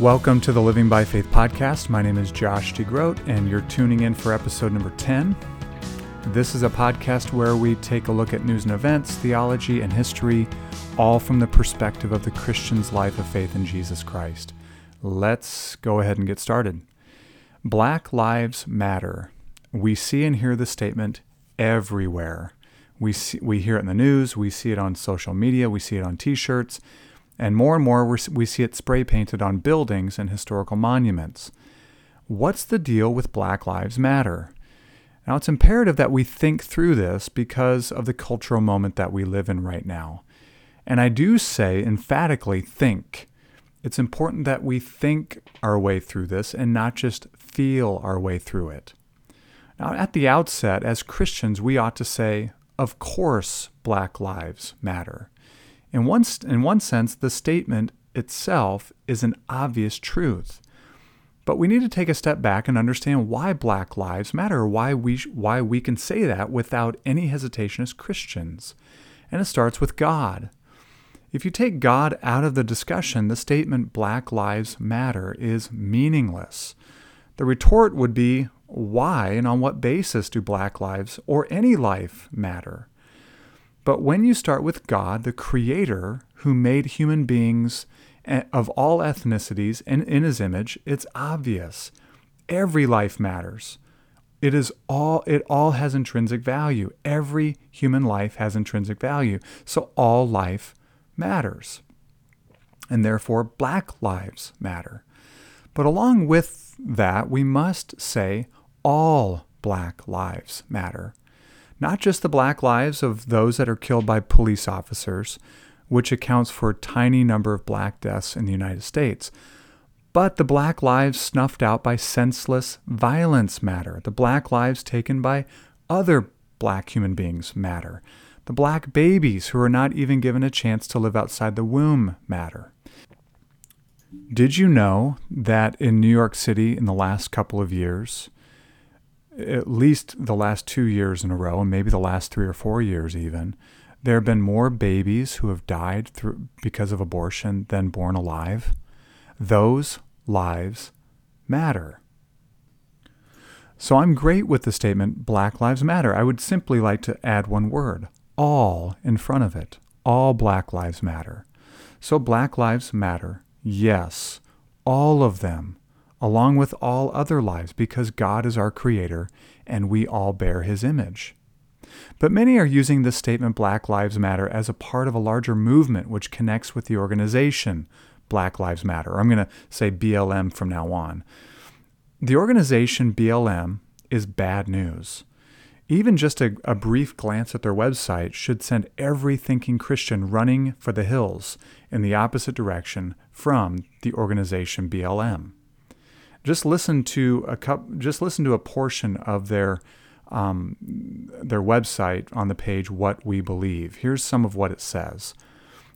Welcome to the Living by Faith podcast. My name is Josh DeGroat, and you're tuning in for episode number 10. This is a podcast where we take a look at news and events, theology, and history, all from the perspective of the Christian's life of faith in Jesus Christ. Let's go ahead and get started. Black Lives Matter. We see and hear the statement everywhere. We, see, we hear it in the news, we see it on social media, we see it on t shirts, and more and more we see it spray painted on buildings and historical monuments. What's the deal with Black Lives Matter? Now, it's imperative that we think through this because of the cultural moment that we live in right now. And I do say emphatically think. It's important that we think our way through this and not just feel our way through it. Now, at the outset, as Christians, we ought to say, of course, Black Lives Matter. In one, in one sense, the statement itself is an obvious truth. But we need to take a step back and understand why Black Lives Matter, why we, why we can say that without any hesitation as Christians. And it starts with God. If you take God out of the discussion, the statement Black Lives Matter is meaningless. The retort would be why and on what basis do Black lives or any life matter? But when you start with God, the Creator, who made human beings eh, of all ethnicities and in His image, it's obvious. Every life matters. It is all it all has intrinsic value. Every human life has intrinsic value. So all life matters. And therefore black lives matter. But along with that, we must say all black lives matter not just the black lives of those that are killed by police officers, which accounts for a tiny number of black deaths in the United States, but the black lives snuffed out by senseless violence matter. The black lives taken by other black human beings matter. The black babies who are not even given a chance to live outside the womb matter. Did you know that in New York City in the last couple of years, at least the last two years in a row, and maybe the last three or four years even, there have been more babies who have died through, because of abortion than born alive. Those lives matter. So I'm great with the statement Black Lives Matter. I would simply like to add one word all in front of it. All Black Lives Matter. So Black Lives Matter, yes, all of them along with all other lives, because God is our Creator and we all bear His image. But many are using this statement, Black Lives Matter, as a part of a larger movement which connects with the organization Black Lives Matter. I'm going to say BLM from now on. The organization BLM is bad news. Even just a, a, brief glance at their website should send every thinking Christian running for the hills in the opposite direction from the organization BLM just listen to a cup, just listen to a portion of their um, their website on the page what we believe. Here's some of what it says.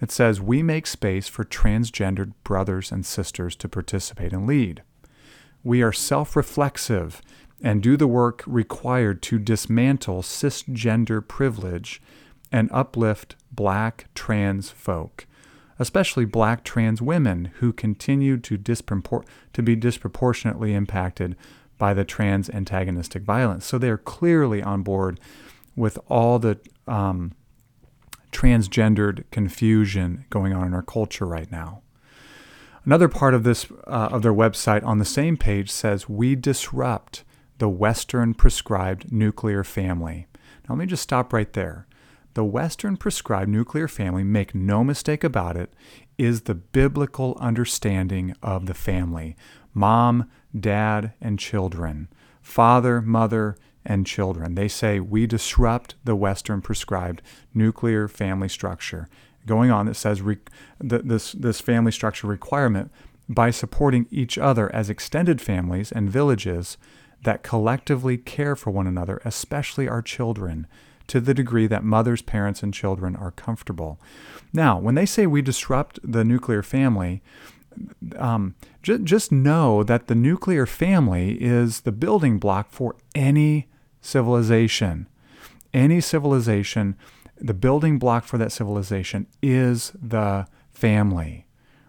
It says we make space for transgendered brothers and sisters to participate and lead. We are self-reflexive and do the work required to dismantle cisgender privilege and uplift black trans folk especially black trans women who continue to, dispropor- to be disproportionately impacted by the trans antagonistic violence. So they are clearly on board with all the um, transgendered confusion going on in our culture right now. Another part of this uh, of their website on the same page says we disrupt the Western prescribed nuclear family. Now let me just stop right there. The Western prescribed nuclear family, make no mistake about it, is the biblical understanding of the family mom, dad, and children, father, mother, and children. They say we disrupt the Western prescribed nuclear family structure. Going on, it says re- th- this, this family structure requirement by supporting each other as extended families and villages that collectively care for one another, especially our children to the degree that mothers, parents, and children are comfortable. Now, when they say we disrupt the nuclear family, um, just know that the nuclear family is the building block for any civilization. Any civilization, the building block for that civilization is the family,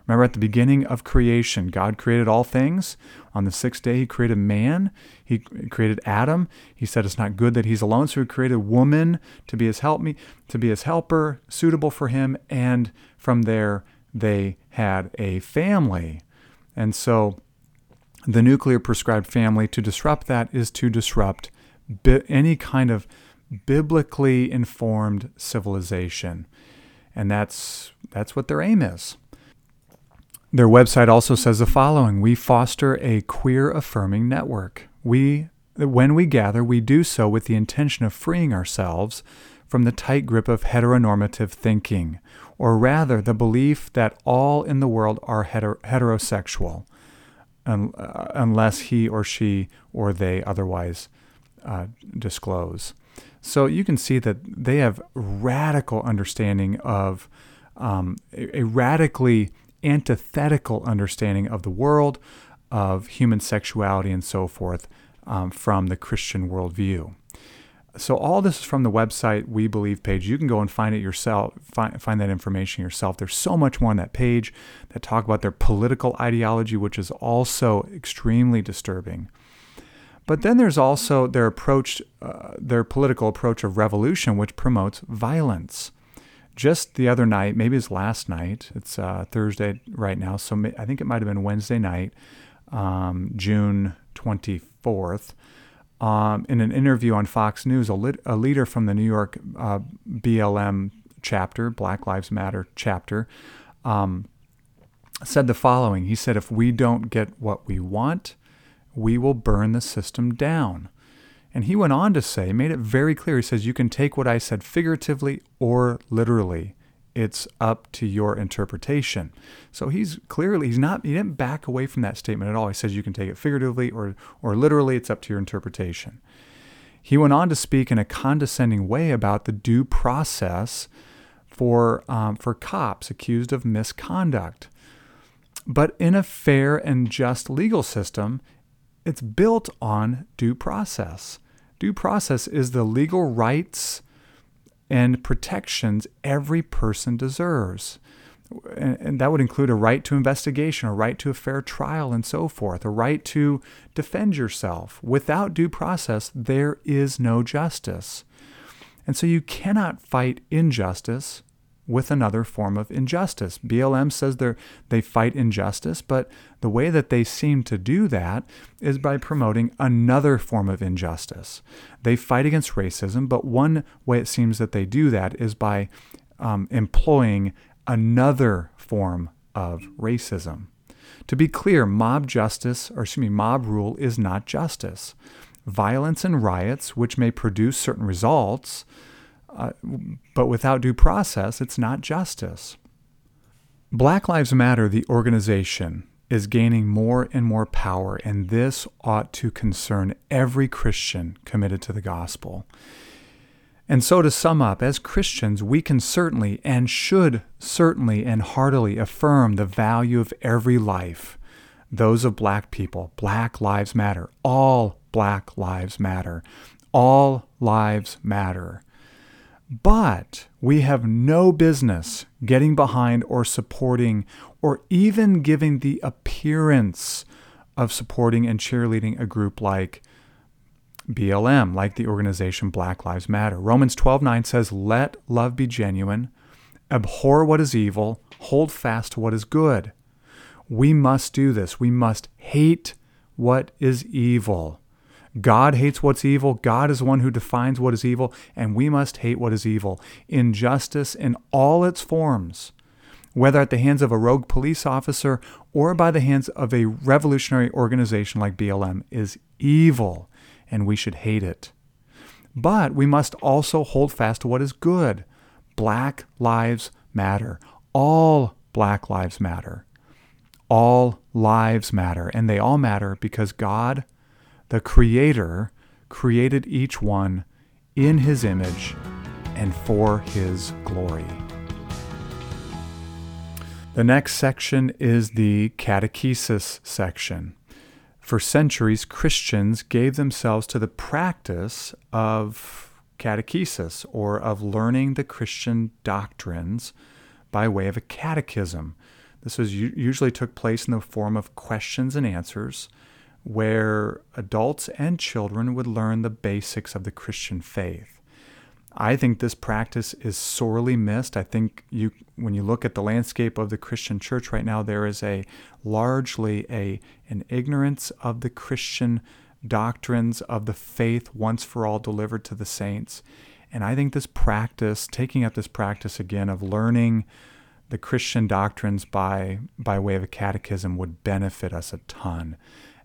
Remember at the beginning of creation, God created all things. On the sixth day, He created man. He created Adam. He said it's not good that he's alone, so He created woman to be his help me, to be his helper, suitable for him. And from there, they had a family. And so, the nuclear prescribed family to disrupt that is to disrupt bi- any kind of biblically informed civilization. And that's that's what their aim is. Their website also says the following We foster a queer affirming network. We, when we gather, we do so with the intention of freeing ourselves from the tight grip of heteronormative thinking, or rather, the belief that all in the world are heter- heterosexual, un- uh, unless he or she or they otherwise uh, disclose. So you can see that they have radical understanding of um, a, a radically antithetical understanding of the world, of human sexuality, and so forth um, from the Christian worldview. So all this is from the website We Believe page. You can go and find it yourself, find, find that information yourself. There's so much more on that page that talk about their political ideology, which is also extremely disturbing. But then there's also their approach, uh, their political approach of revolution, which promotes violence just the other night, maybe it's last night, it's uh, Thursday right now, so I think it might have been Wednesday night, um, June 24th. Um, in an interview on Fox News, a, lit- a leader from the New York uh, BLM chapter, Black Lives Matter chapter, um, said the following He said, If we don't get what we want, we will burn the system down. And he went on to say, made it very clear. He says, You can take what I said figuratively or literally. It's up to your interpretation. So he's clearly, he's not, he didn't back away from that statement at all. He says you can take it figuratively or, or literally. It's up to your interpretation. He went on to speak in a condescending way about the due process for, um, for cops accused of misconduct. But in a fair and just legal system, it's built on due process. Due process is the legal rights and protections every person deserves. And, that would include a right to investigation, a right to a fair trial, and so forth, a right to defend yourself. Without due process, there is no justice. And so you cannot fight injustice with another form of injustice. BLM says they they fight injustice, but the way that they seem to do that is by promoting another form of injustice. They fight against racism, but one way it seems that they do that is by um, employing another form of racism. To be clear, mob justice, or excuse me, mob rule is not justice. Violence and riots, which may produce certain results, uh, but without due process, it's not justice. Black Lives Matter, the organization, is gaining more and more power, and this ought to concern every Christian committed to the gospel. And so, to sum up, as Christians, we can certainly and should certainly and heartily affirm the value of every life. Those of black people, Black Lives Matter, all Black Lives Matter, all lives matter. But we have no business getting behind or supporting or even giving the appearance of supporting and cheerleading a group like BLM, like the organization Black Lives Matter. Romans 12:9 says, "Let love be genuine, abhor what is evil, hold fast to what is good." We must do this. We must hate what is evil. God hates what's evil. God is one who defines what is evil, and we must hate what is evil. Injustice in all its forms, whether at the hands of a rogue police officer or by the hands of a revolutionary organization like BLM, is evil, and we should hate it. But we must also hold fast to what is good. Black lives matter. All black lives matter. All lives matter, and they all matter because God the Creator created each one in His image and for His glory. The next section is the catechesis section. For centuries, Christians gave themselves to the practice of catechesis or of learning the Christian doctrines by way of a catechism. This was usually took place in the form of questions and answers, where adults and children would learn the basics of the Christian faith. I think this practice is sorely missed. I think you when you look at the landscape of the Christian church right now there is a largely a an ignorance of the Christian doctrines of the faith once for all delivered to the saints. And I think this practice, taking up this practice again of learning the Christian doctrines by by way of a catechism would benefit us a ton.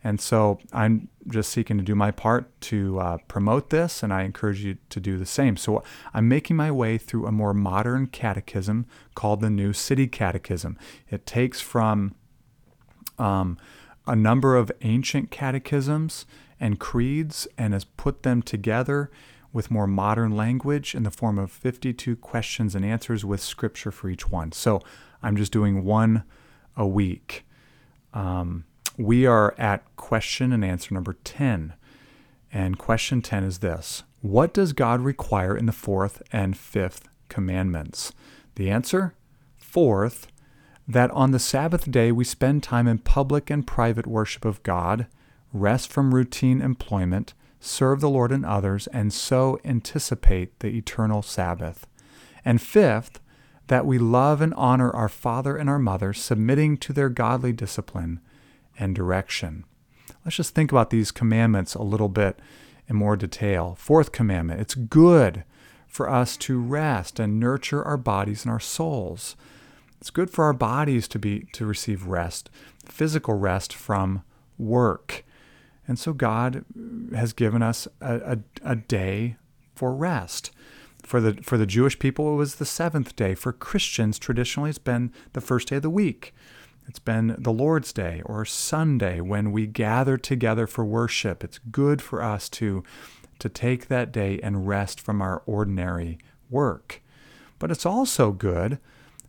And so I'm just seeking to do my part to uh, promote this, and I encourage you to do the same. So I'm making my way through a more modern catechism called the New City Catechism. It takes from um, a number of ancient catechisms and creeds and has put them together with more modern language in the form of 52 questions and answers with scripture for each one. So I'm just doing one a week. Um, we are at question and answer number 10. And question 10 is this What does God require in the fourth and fifth commandments? The answer fourth, that on the Sabbath day we spend time in public and private worship of God, rest from routine employment, serve the Lord and others, and so anticipate the eternal Sabbath. And fifth, that we love and honor our father and our mother, submitting to their godly discipline and direction. Let's just think about these commandments a little bit in more detail. Fourth commandment it's good for us to rest and nurture our bodies and our souls. It's good for our bodies to be to receive rest, physical rest from work. And so God has given us a, a, a day for rest. For the for the Jewish people, it was the seventh day. For Christians, traditionally, it's been the first day of the week. It's been the Lord's Day or Sunday when we gather together for worship. It's good for us to, to take that day and rest from our ordinary work. But it's also good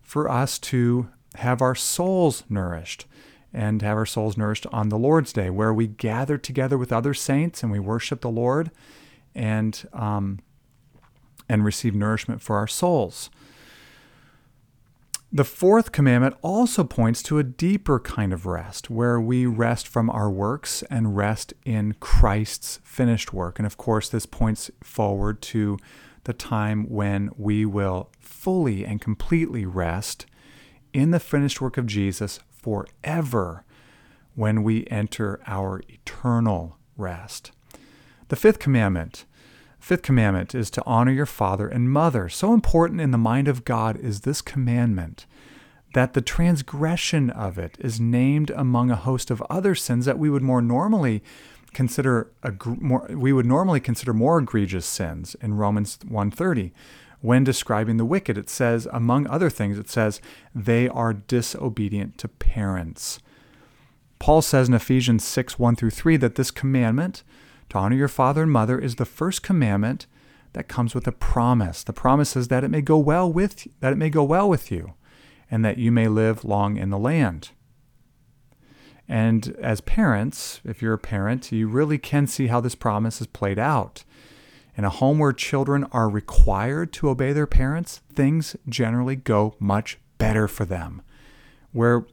for us to have our souls nourished and have our souls nourished on the Lord's Day, where we gather together with other saints and we worship the Lord and, um, and receive nourishment for our souls. The fourth commandment also points to a deeper kind of rest, where we rest from our works and rest in Christ's finished work. And of course, this points forward to the time when we will fully and completely rest in the finished work of Jesus forever when we enter our eternal rest. The fifth commandment Fifth commandment is to honor your father and mother. So important in the mind of God is this commandment that the transgression of it is named among a host of other sins that we would more normally consider a, more, we would normally consider more egregious sins in Romans 1:30 when describing the wicked it says among other things it says they are disobedient to parents Paul says in Ephesians 6 1 through 3 that this commandment to honor your father and mother is the first commandment that comes with a promise. The promise is that it may go well with that it may go well with you and that you may live long in the land. And as parents, if you're a parent, you really can see how this promise is played out. In a home where children are required to obey their parents, things generally go much better for them. Where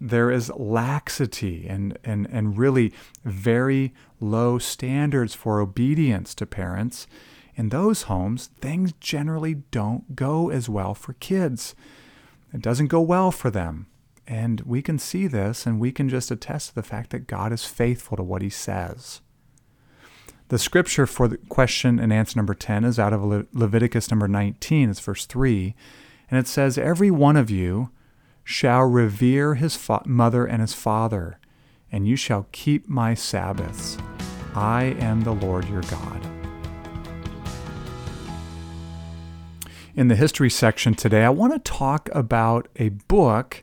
there is laxity and, and, and really very low standards for obedience to parents, in those homes, things generally don't go as well for kids. It doesn't go well for them. And we can see this and we can just attest to the fact that God is faithful to what he says. The scripture for the question and answer number 10 is out of Le- Leviticus number 19, it's verse 3. And it says, Every one of you shall revere his fa- mother and his father, and you shall keep my Sabbaths. I am the Lord your God. In the history section today, I want to talk about a book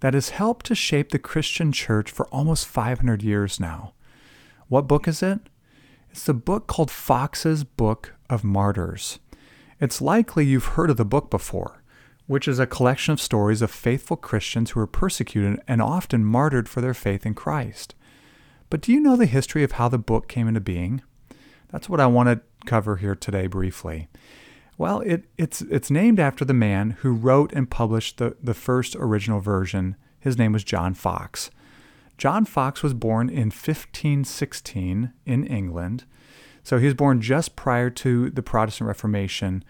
that has helped to shape the Christian church for almost 500 years now. What book is it? It's the book called Foxe's Book of Martyrs. It's likely you've heard of the book before which is a collection of stories of faithful Christians who were persecuted and often martyred for their faith in Christ. But do you know the history of how the book came into being? That's what I want to cover here today briefly. Well, it, it's, it's named after the man who wrote and published the, the first original version His name was John Foxe. John Foxe was born in 1516 in England. So he was born just prior to the Protestant Reformation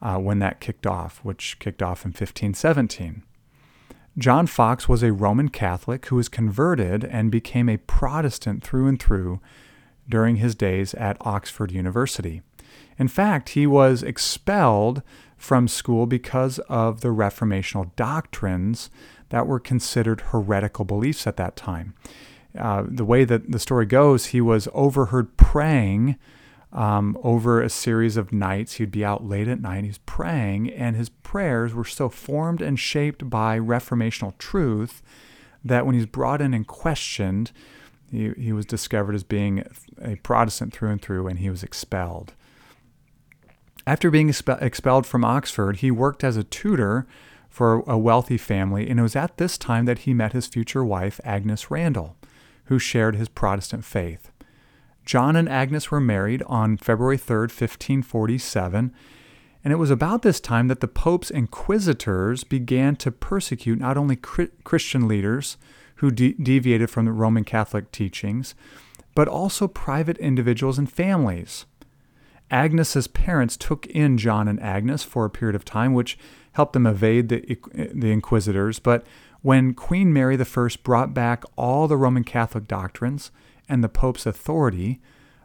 uh, when that kicked off, which kicked off in 1517. John Foxe was a Roman Catholic who was converted and became a Protestant through and through during his days at Oxford University. In fact, he was expelled from school because of the reformational doctrines that were considered heretical beliefs at that time. Uh, the way that the story goes, he was overheard praying um, over a series of nights. He'd be out late at night, he's praying, and his prayers were so formed and shaped by reformational truth that when he's brought in and questioned, he, he was discovered as being a Protestant through and through, and he was expelled. After being expelled from Oxford, he worked as a tutor for a wealthy family, and it was at this time that he met his future wife, Agnes Randall, who shared his Protestant faith. John and Agnes were married on February 3, 1547, and it was about this time that the Pope's inquisitors began to persecute not only Christian leaders who de- deviated from the Roman Catholic teachings, but also private individuals and families. Agnes's parents took in John and Agnes for a period of time, which helped them evade the, the inquisitors. But when Queen Mary I brought back all the Roman Catholic doctrines and the Pope's authority,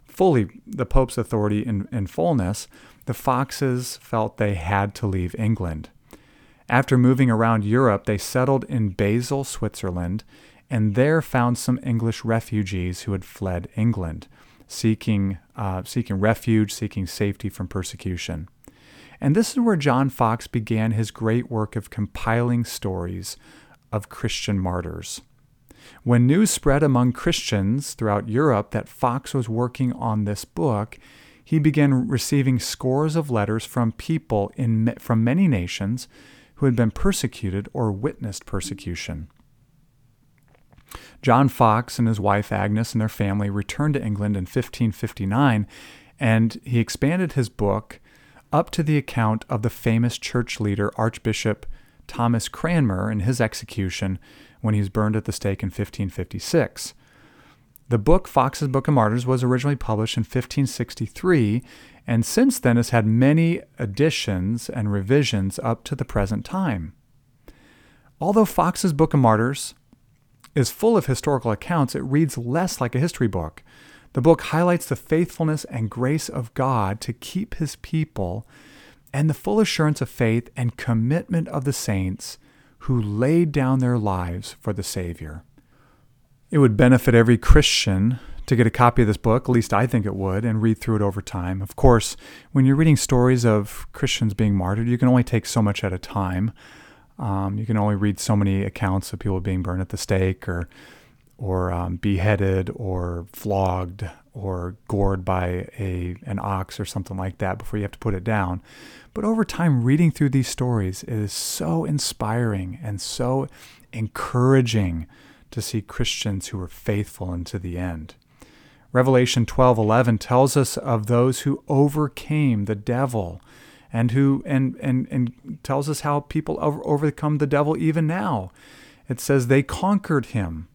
fully the Pope's authority in, in fullness, the Foxes felt they had to leave England. After moving around Europe, they settled in Basel, Switzerland, and there found some English refugees who had fled England seeking, uh, seeking refuge, seeking safety from persecution. And this is where John Foxe began his great work of compiling stories of Christian martyrs. When news spread among Christians throughout Europe that Foxe was working on this book, he began receiving scores of letters from people in, from many nations who had been persecuted or witnessed persecution. John Foxe and his wife Agnes and their family returned to England in 1559, and he expanded his book up to the account of the famous church leader Archbishop Thomas Cranmer and his execution when he was burned at the stake in 1556. The book, Foxe's Book of Martyrs, was originally published in 1563, and since then has had many additions and revisions up to the present time. Although Foxe's Book of Martyrs is full of historical accounts, it reads less like a history book. The book highlights the faithfulness and grace of God to keep his people and the full assurance of faith and commitment of the saints who laid down their lives for the Savior. It would benefit every Christian to get a copy of this book, at least I think it would, and read through it over time. Of course, when you're reading stories of Christians being martyred, you can only take so much at a time. Um, you can only read so many accounts of people being burned at the stake or or um, beheaded or flogged or gored by a an ox or something like that before you have to put it down. But over time, reading through these stories is so inspiring and so encouraging to see Christians who are faithful unto the end. Revelation 12:11 tells us of those who overcame the devil and who and and and tells us how people over, overcome the devil even now. It says they conquered him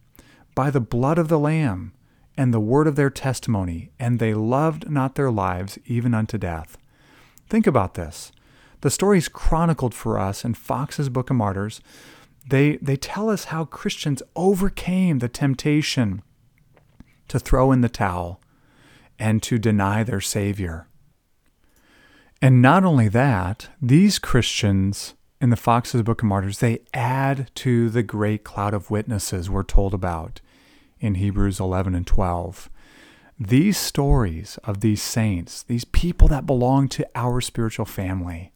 by the blood of the lamb and the word of their testimony, and they loved not their lives even unto death. Think about this. The stories chronicled for us in Foxe's Book of Martyrs, they, they tell us how Christians overcame the temptation to throw in the towel and to deny their Savior. And not only that, these Christians in the Foxe's Book of Martyrs, they add to the great cloud of witnesses we're told about in Hebrews 11 and 12. These stories of these saints, these people that belong to our spiritual family,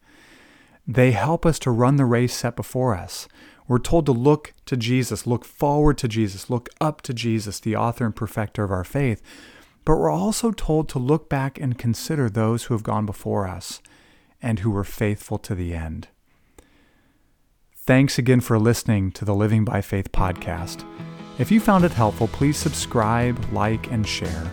they help us to run the race set before us. We're told to look to Jesus, look forward to Jesus, look up to Jesus, the author and perfecter of our faith. But we're also told to look back and consider those who have gone before us and who were faithful to the end. Thanks again for listening to the Living by Faith podcast. If you found it helpful, please subscribe, like, and share.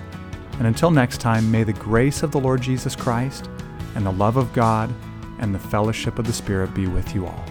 And until next time, may the grace of the Lord Jesus Christ and the love of God and the fellowship of the Spirit be with you all.